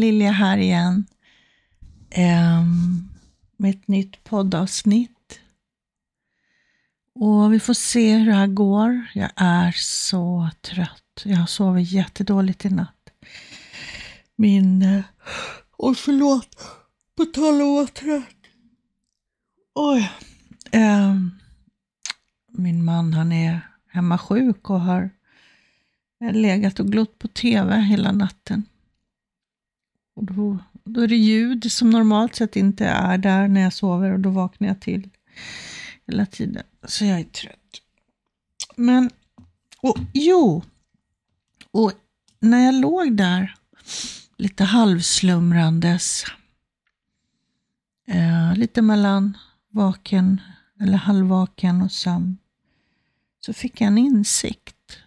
Lilja här igen. Um, med ett nytt poddavsnitt. Och vi får se hur det här går. Jag är så trött. Jag har sovit jättedåligt i natt. Min... Eh, uh, oj, förlåt. På tal om att vara trött. Oj. Um, min man han är hemma sjuk och har legat och glott på TV hela natten. Och då, då är det ljud som normalt sett inte är där när jag sover och då vaknar jag till hela tiden. Så jag är trött. Men, och jo, och när jag låg där lite halvslumrandes, eh, lite mellan vaken eller halvvaken och sömn, så fick jag en insikt.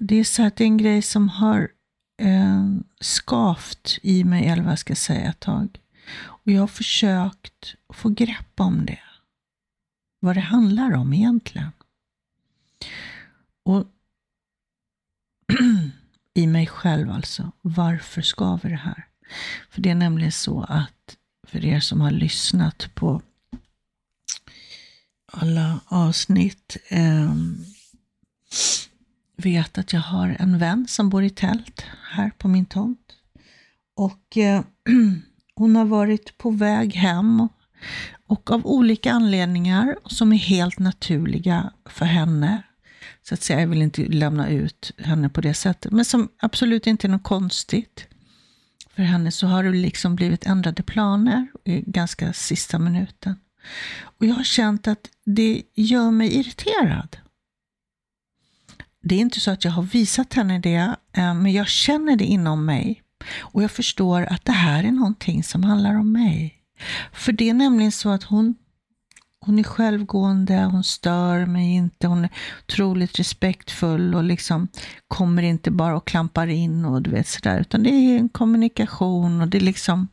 Det är så att det är en grej som har eh, skavt i mig, eller vad jag ska säga, ett tag. Och jag har försökt få grepp om det. Vad det handlar om egentligen. Och i mig själv alltså. Varför skaver det här? För det är nämligen så att för er som har lyssnat på alla avsnitt eh, vet att jag har en vän som bor i tält här på min tomt. Och eh, hon har varit på väg hem och av olika anledningar som är helt naturliga för henne, så att säga, jag vill inte lämna ut henne på det sättet, men som absolut inte är något konstigt. För henne så har det liksom blivit ändrade planer i ganska sista minuten. Och jag har känt att det gör mig irriterad det är inte så att jag har visat henne det, eh, men jag känner det inom mig. Och jag förstår att det här är någonting som handlar om mig. För det är nämligen så att hon, hon är självgående, hon stör mig inte, hon är otroligt respektfull och liksom kommer inte bara och klampar in och du vet sådär, utan det är en kommunikation och det är liksom,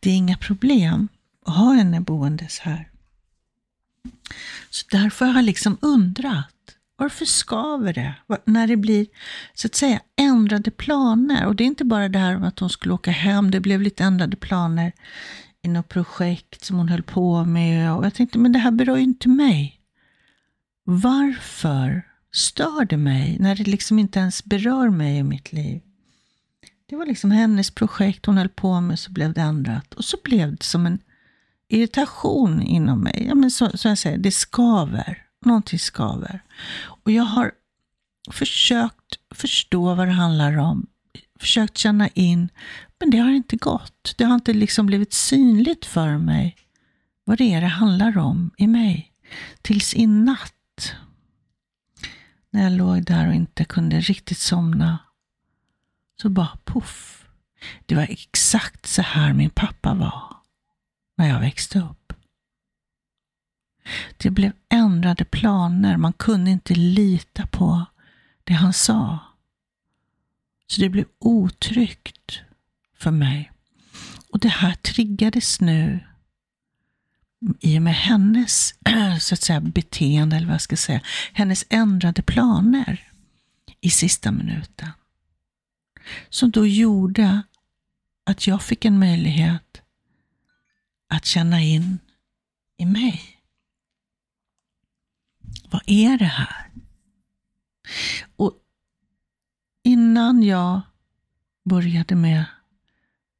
det är inga problem att ha henne boendes här. Så därför har jag liksom undrat, varför skaver det? När det blir, så att säga, ändrade planer. Och det är inte bara det här med att hon skulle åka hem, det blev lite ändrade planer i något projekt som hon höll på med. Och jag tänkte, men det här berör ju inte mig. Varför stör det mig när det liksom inte ens berör mig i mitt liv? Det var liksom hennes projekt hon höll på med, så blev det ändrat. Och så blev det som en irritation inom mig. Ja, men så, så jag säger, det skaver någonting skaver. Och jag har försökt förstå vad det handlar om, försökt känna in, men det har inte gått. Det har inte liksom blivit synligt för mig vad det är det handlar om i mig. Tills i natt, när jag låg där och inte kunde riktigt somna, så bara poff. Det var exakt så här min pappa var när jag växte upp. Det blev ändrade planer. Man kunde inte lita på det han sa. Så det blev otryggt för mig. Och det här triggades nu i och med hennes så att säga, beteende, eller vad jag ska säga, hennes ändrade planer i sista minuten. Som då gjorde att jag fick en möjlighet att känna in i mig. Vad är det här? Och innan jag började med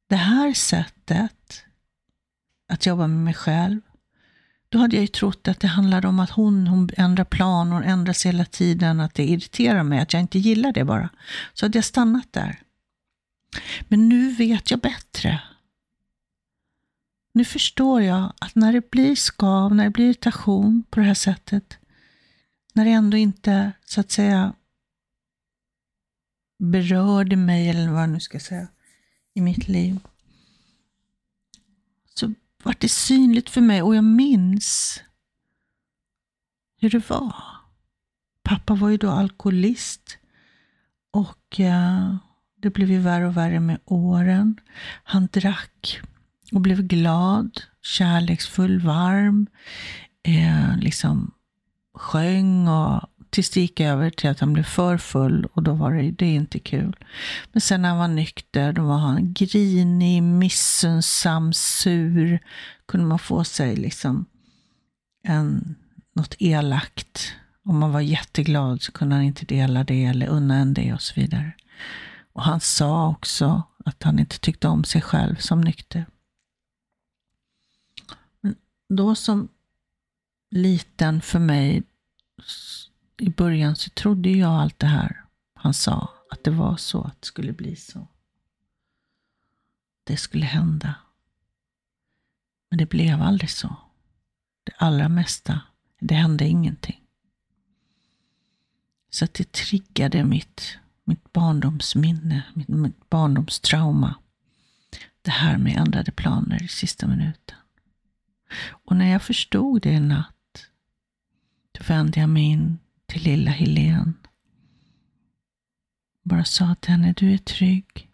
det här sättet att jobba med mig själv, då hade jag ju trott att det handlade om att hon, hon ändrar planer, ändras hela tiden, att det irriterar mig, att jag inte gillar det bara. Så hade jag stannat där. Men nu vet jag bättre. Nu förstår jag att när det blir skav, när det blir irritation på det här sättet, när det ändå inte, så att säga, berörde mig, eller vad jag nu ska säga, i mitt liv. Så var det synligt för mig och jag minns hur det var. Pappa var ju då alkoholist och eh, det blev ju värre och värre med åren. Han drack och blev glad, kärleksfull, varm. Eh, liksom sjöng och Tills det gick över till att han blev för full och då var det, det inte kul. Men sen när han var nykter, då var han grinig, missunnsam, sur. Kunde man få sig liksom en, något elakt. Om man var jätteglad så kunde han inte dela det eller unna en det och så vidare. Och han sa också att han inte tyckte om sig själv som nykter. Men då som liten för mig, i början så trodde jag allt det här han sa, att det var så, att det skulle bli så. Det skulle hända. Men det blev aldrig så. Det allra mesta, det hände ingenting. Så att det triggade mitt, mitt barndomsminne, mitt, mitt barndomstrauma. Det här med ändrade planer i sista minuten. Och när jag förstod det en natt, då vände jag mig in till lilla Helen. Bara sa till henne, du är trygg.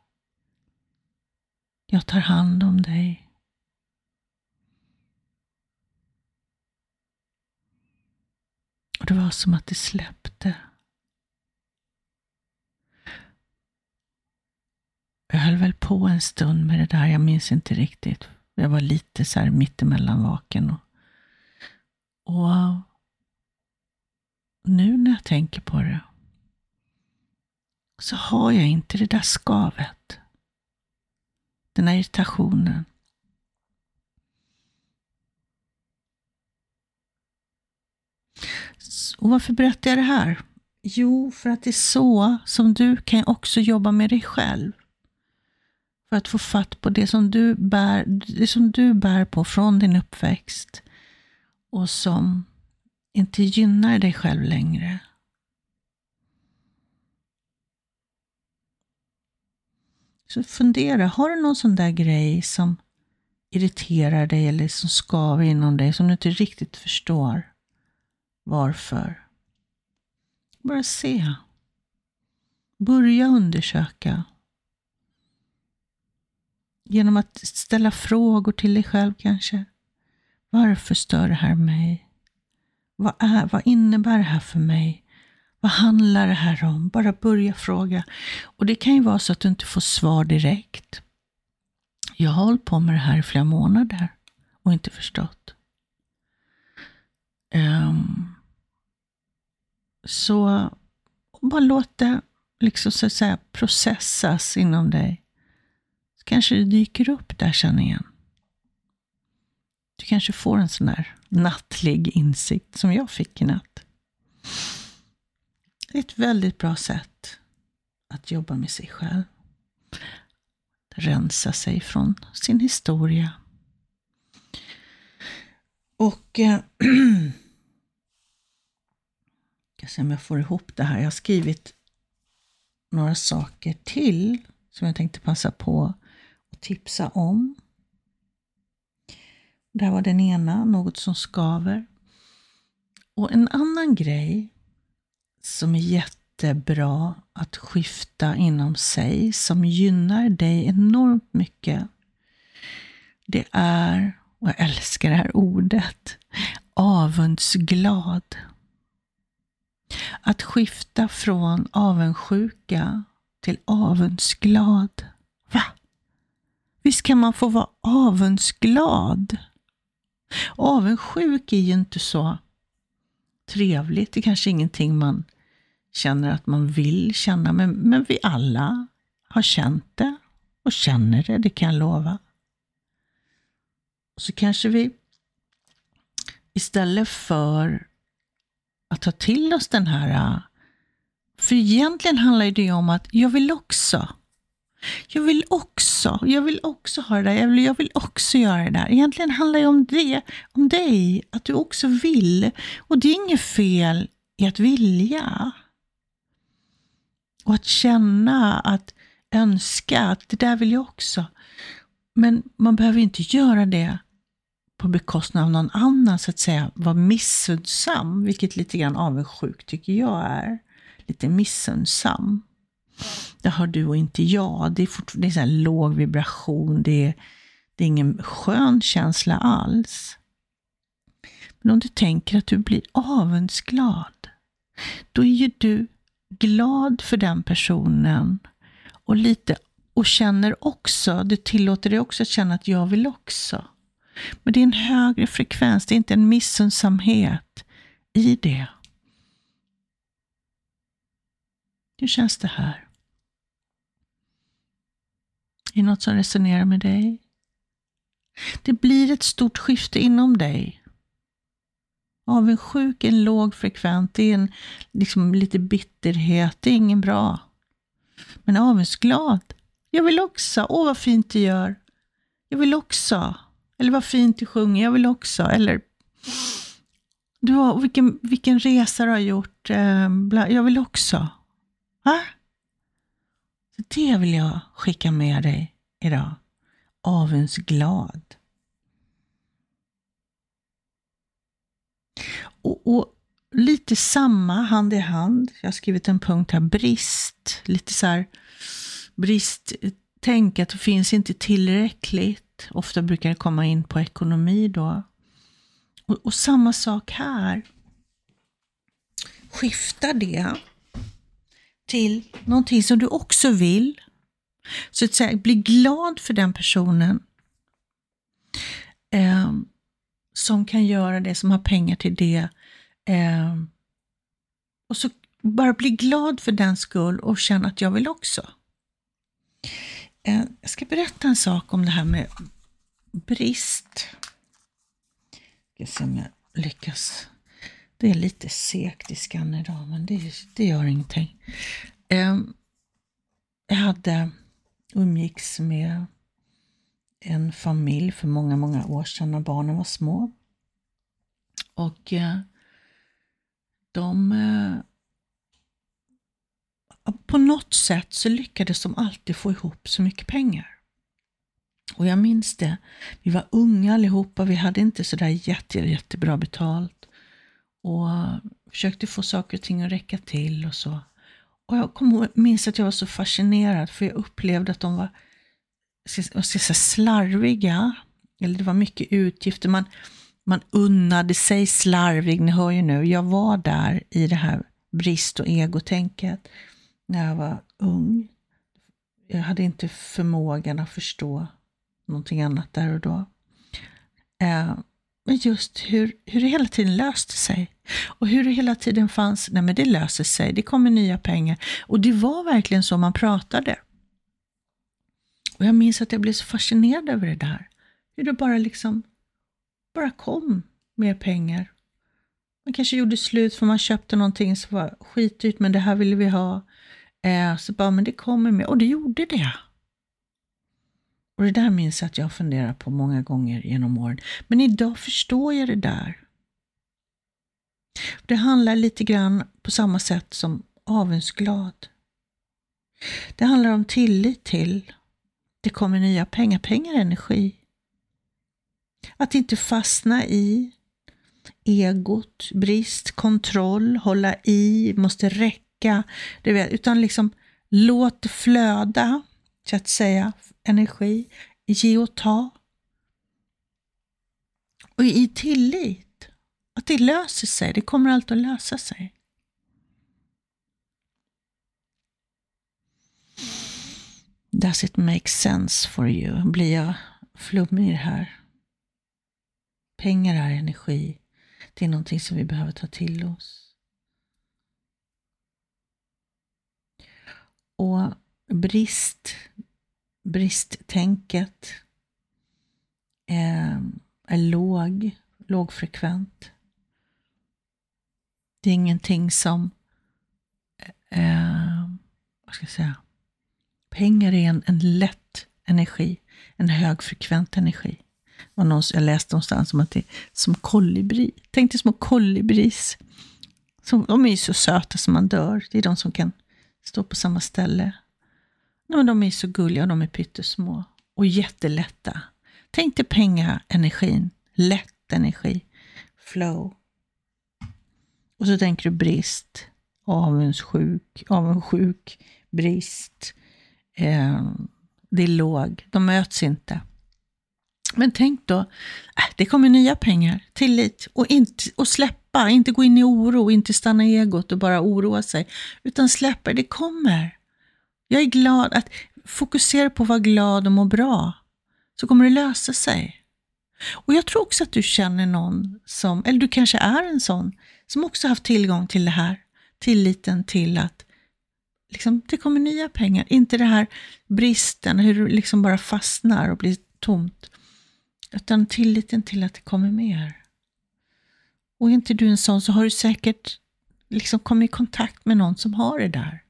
Jag tar hand om dig. Och det var som att det släppte. Jag höll väl på en stund med det där, jag minns inte riktigt. Jag var lite så här mittemellan vaken. Och, och nu när jag tänker på det så har jag inte det där skavet. Den här irritationen. Och varför berättar jag det här? Jo, för att det är så som du kan också jobba med dig själv. För att få fatt på det som du bär, det som du bär på från din uppväxt och som inte gynnar dig själv längre. Så fundera, har du någon sån där grej som irriterar dig eller som skaver inom dig som du inte riktigt förstår varför? Bara se. Börja undersöka. Genom att ställa frågor till dig själv kanske. Varför stör det här mig? Vad, är, vad innebär det här för mig? Vad handlar det här om? Bara börja fråga. Och det kan ju vara så att du inte får svar direkt. Jag har hållit på med det här i flera månader och inte förstått. Um, så bara låt det liksom så att säga processas inom dig. Så kanske det dyker upp där sen igen. Du kanske får en sån där nattlig insikt som jag fick i natt. Det är ett väldigt bra sätt att jobba med sig själv. Rensa sig från sin historia. Och eh, jag ska se om jag får ihop det här. Jag har skrivit några saker till som jag tänkte passa på att tipsa om. Där var den ena, något som skaver. Och en annan grej som är jättebra att skifta inom sig, som gynnar dig enormt mycket, det är, och jag älskar det här ordet, avundsglad. Att skifta från avundsjuka till avundsglad. Va? Visst kan man få vara avundsglad? Avundsjuk är ju inte så trevligt. Det är kanske ingenting man känner att man vill känna, men, men vi alla har känt det och känner det, det kan jag lova. Så kanske vi istället för att ta till oss den här, för egentligen handlar det ju om att jag vill också jag vill också, jag vill också ha det där, jag vill, jag vill också göra det där. Egentligen handlar det om det, om dig, att du också vill. Och det är inget fel i att vilja. Och att känna, att önska, att det där vill jag också. Men man behöver inte göra det på bekostnad av någon annan, så att säga, vara missundsam, vilket lite grann avundsjuk tycker jag är. Lite missundsam. Det har du och inte jag. Det är, det är så låg vibration. Det är, det är ingen skön känsla alls. Men om du tänker att du blir avundsglad. då är ju du glad för den personen och lite och känner också, du tillåter dig också att känna att jag vill också. Men det är en högre frekvens, det är inte en missundsamhet i det. Hur känns det här? Är det något som resonerar med dig? Det blir ett stort skifte inom dig. Avundsjuk är en låg frekvent, det är en liksom, lite bitterhet, det är ingen bra. Men avundsglad, jag vill också, åh vad fint du gör. Jag vill också. Eller vad fint du sjunger, jag vill också. Eller du har, vilken, vilken resa du har gjort, eh, jag vill också. Ha? Det vill jag skicka med dig idag. Avundsglad. Och, och, lite samma hand i hand. Jag har skrivit en punkt här, brist. Lite så här, brist, tänk att det finns inte tillräckligt. Ofta brukar det komma in på ekonomi då. Och, och samma sak här. Skifta det till någonting som du också vill. Så att säga, bli glad för den personen eh, som kan göra det, som har pengar till det. Eh, och så bara bli glad för den skull och känna att jag vill också. Eh, jag ska berätta en sak om det här med brist. Jag ska se om jag lyckas det är lite segt i skann idag, men det, det gör ingenting. Ehm, jag hade umgicks med en familj för många, många år sedan när barnen var små. Och eh, de eh, på något sätt så lyckades de alltid få ihop så mycket pengar. Och jag minns det, vi var unga allihopa, vi hade inte sådär jätte, jättebra betalt och försökte få saker och ting att räcka till och så. Och jag kom, minns att jag var så fascinerad för jag upplevde att de var jag ska säga, slarviga. Eller det var mycket utgifter. Man, man unnade sig slarvig, ni hör ju nu. Jag var där i det här brist och egotänket när jag var ung. Jag hade inte förmågan att förstå någonting annat där och då. Eh, men just hur, hur det hela tiden löste sig. Och hur det hela tiden fanns, nej men det löser sig, det kommer nya pengar. Och det var verkligen så man pratade. Och jag minns att jag blev så fascinerad över det där. Hur det bara liksom, bara kom mer pengar. Man kanske gjorde slut för man köpte någonting som var skitdyrt, men det här ville vi ha. Eh, så bara, men det kommer mer. Och det gjorde det. Och det där minns jag att jag funderat på många gånger genom åren. Men idag förstår jag det där. Det handlar lite grann på samma sätt som avundsglad. Det handlar om tillit till det kommer nya pengar. Pengar är energi. Att inte fastna i egot, brist, kontroll, hålla i, måste räcka. Vet, utan liksom låt det flöda, så att säga, energi, ge och ta. Och i tillit, att det löser sig, det kommer alltid att lösa sig. Does it make sense for you? Blir jag flummig här? Pengar är energi. Det är någonting som vi behöver ta till oss. Och brist, bristtänket är, är låg, lågfrekvent. Det är ingenting som, eh, vad ska jag säga, pengar är en, en lätt energi, en högfrekvent energi. Någon, jag läste någonstans om att det är som kolibri. Tänk dig små kolibris. Som, de är ju så söta som man dör. Det är de som kan stå på samma ställe men de är så gulliga och de är pyttesmå och jättelätta. Tänk dig pengaenergin, lätt energi, flow. Och så tänker du brist, avundsjuk, avundsjuk, brist. Eh, det är låg, de möts inte. Men tänk då, äh, det kommer nya pengar, tillit och, inte, och släppa, inte gå in i oro, inte stanna i egot och bara oroa sig, utan släppa, det kommer. Jag är glad att fokusera på att vara glad och må bra, så kommer det lösa sig. Och jag tror också att du känner någon som, eller du kanske är en sån, som också haft tillgång till det här. Tilliten till att liksom, det kommer nya pengar. Inte det här bristen, hur du liksom bara fastnar och blir tomt. Utan tilliten till att det kommer mer. Och är inte du en sån så har du säkert liksom kommit i kontakt med någon som har det där.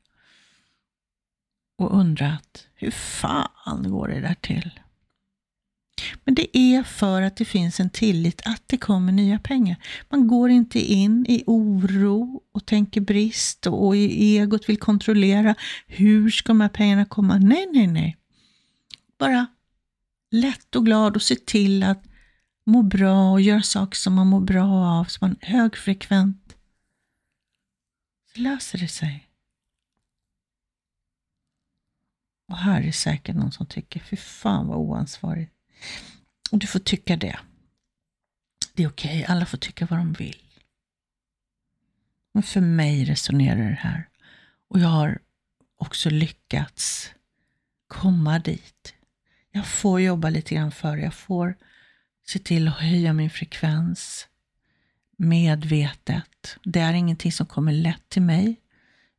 Och undrat, hur fan går det där till? Men det är för att det finns en tillit att det kommer nya pengar. Man går inte in i oro och tänker brist och i egot vill kontrollera. Hur ska de här pengarna komma? Nej, nej, nej. Bara lätt och glad och se till att må bra och göra saker som man mår bra av, som man är högfrekvent. Så löser det sig. Och här är säkert någon som tycker, fy fan vad oansvarigt. Och du får tycka det. Det är okej, okay. alla får tycka vad de vill. Men för mig resonerar det här. Och jag har också lyckats komma dit. Jag får jobba lite grann för det. Jag får se till att höja min frekvens medvetet. Det är ingenting som kommer lätt till mig,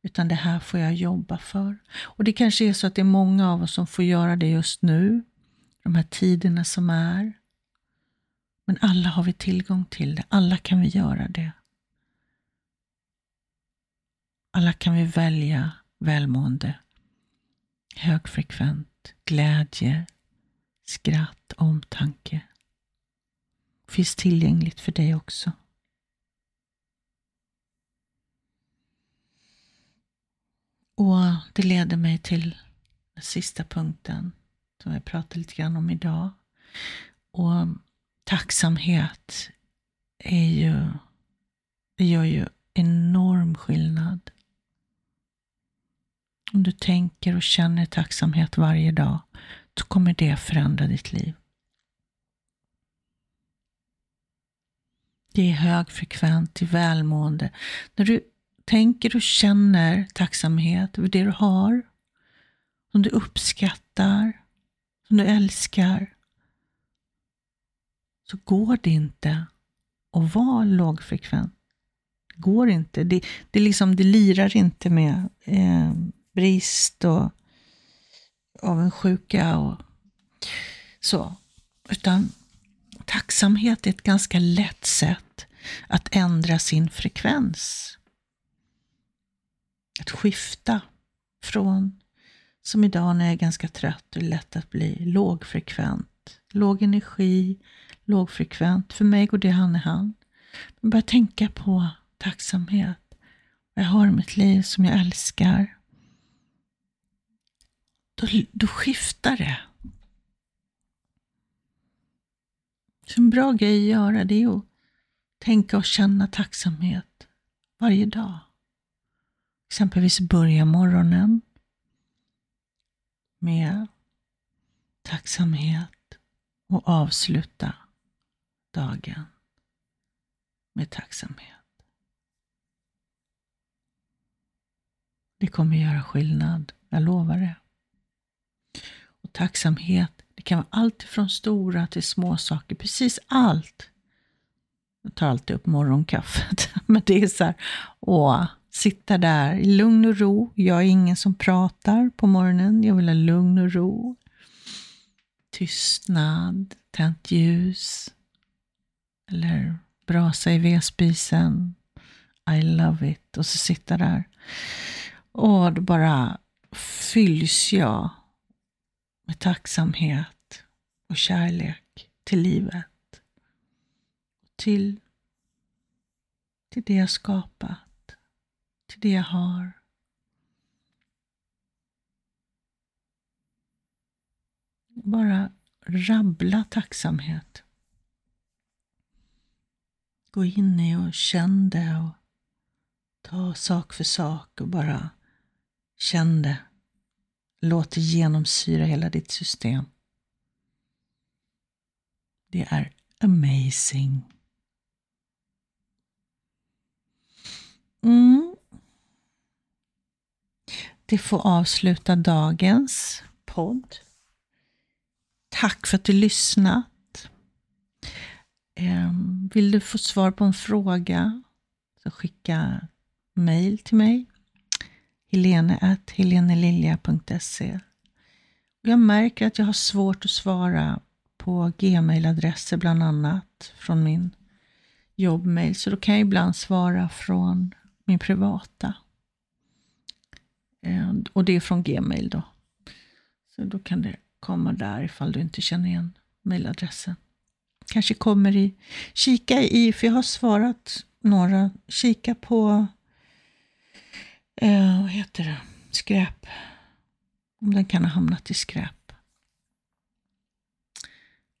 utan det här får jag jobba för. Och det kanske är så att det är många av oss som får göra det just nu de här tiderna som är. Men alla har vi tillgång till det. Alla kan vi göra det. Alla kan vi välja välmående, högfrekvent, glädje, skratt, omtanke. Finns tillgängligt för dig också. Och det leder mig till den sista punkten som jag pratar lite grann om idag. Och tacksamhet är ju, det gör ju enorm skillnad. Om du tänker och känner tacksamhet varje dag, så kommer det förändra ditt liv. Det är högfrekvent, det är välmående. När du tänker och känner tacksamhet över det du har, som du uppskattar, som du älskar, så går det inte att vara lågfrekvent. Det går inte. Det, det, liksom, det lirar inte med eh, brist och avundsjuka och så. Utan tacksamhet är ett ganska lätt sätt att ändra sin frekvens. Att skifta från som idag när jag är ganska trött och lätt att bli lågfrekvent. Låg energi, lågfrekvent. För mig går det hand i hand. Men börja tänka på tacksamhet. Jag har mitt liv som jag älskar. Då, då skiftar det. Så en bra grej att göra det är att tänka och känna tacksamhet varje dag. Exempelvis börja morgonen med tacksamhet och avsluta dagen med tacksamhet. Det kommer göra skillnad, jag lovar det. Och tacksamhet, det kan vara allt från stora till små saker, precis allt. Jag tar alltid upp morgonkaffet, men det är så här, åh, sitta där i lugn och ro. Jag är ingen som pratar på morgonen. Jag vill ha lugn och ro. Tystnad, tänt ljus. Eller brasa i vedspisen. I love it. Och så sitta där. Och då bara fylls jag med tacksamhet och kärlek till livet. Till, till det jag skapat till det jag har. Bara rabbla tacksamhet. Gå in i och känn det och ta sak för sak och bara känn det. Låt det genomsyra hela ditt system. Det är amazing. Mm. Det får avsluta dagens podd. Tack för att du lyssnat. Ehm, vill du få svar på en fråga så skicka mail till mig. helenehelenelilja.se Jag märker att jag har svårt att svara på gmail-adresser bland annat från min jobbmail. Så då kan jag ibland svara från min privata. Eh, och det är från gmail då. Så då kan det komma där ifall du inte känner igen mailadressen. Kanske kommer i, kika i, för jag har svarat några, kika på, eh, vad heter det, skräp. Om den kan ha hamnat i skräp.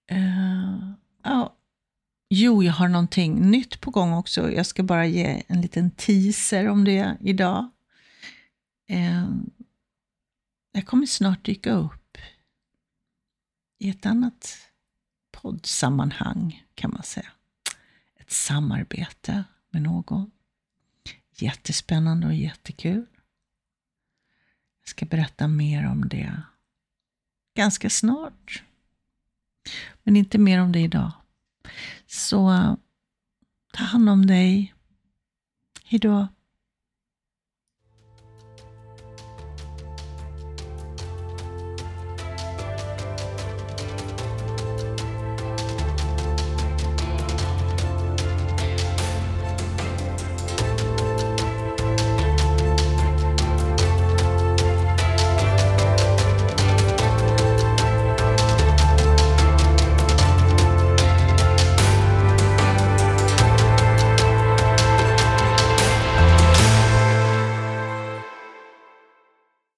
Eh, ja, Jo, jag har någonting nytt på gång också. Jag ska bara ge en liten teaser om det idag. Eh, jag kommer snart dyka upp i ett annat poddsammanhang kan man säga. Ett samarbete med någon. Jättespännande och jättekul. Jag ska berätta mer om det ganska snart. Men inte mer om det idag. Så ta hand om dig. Hejdå.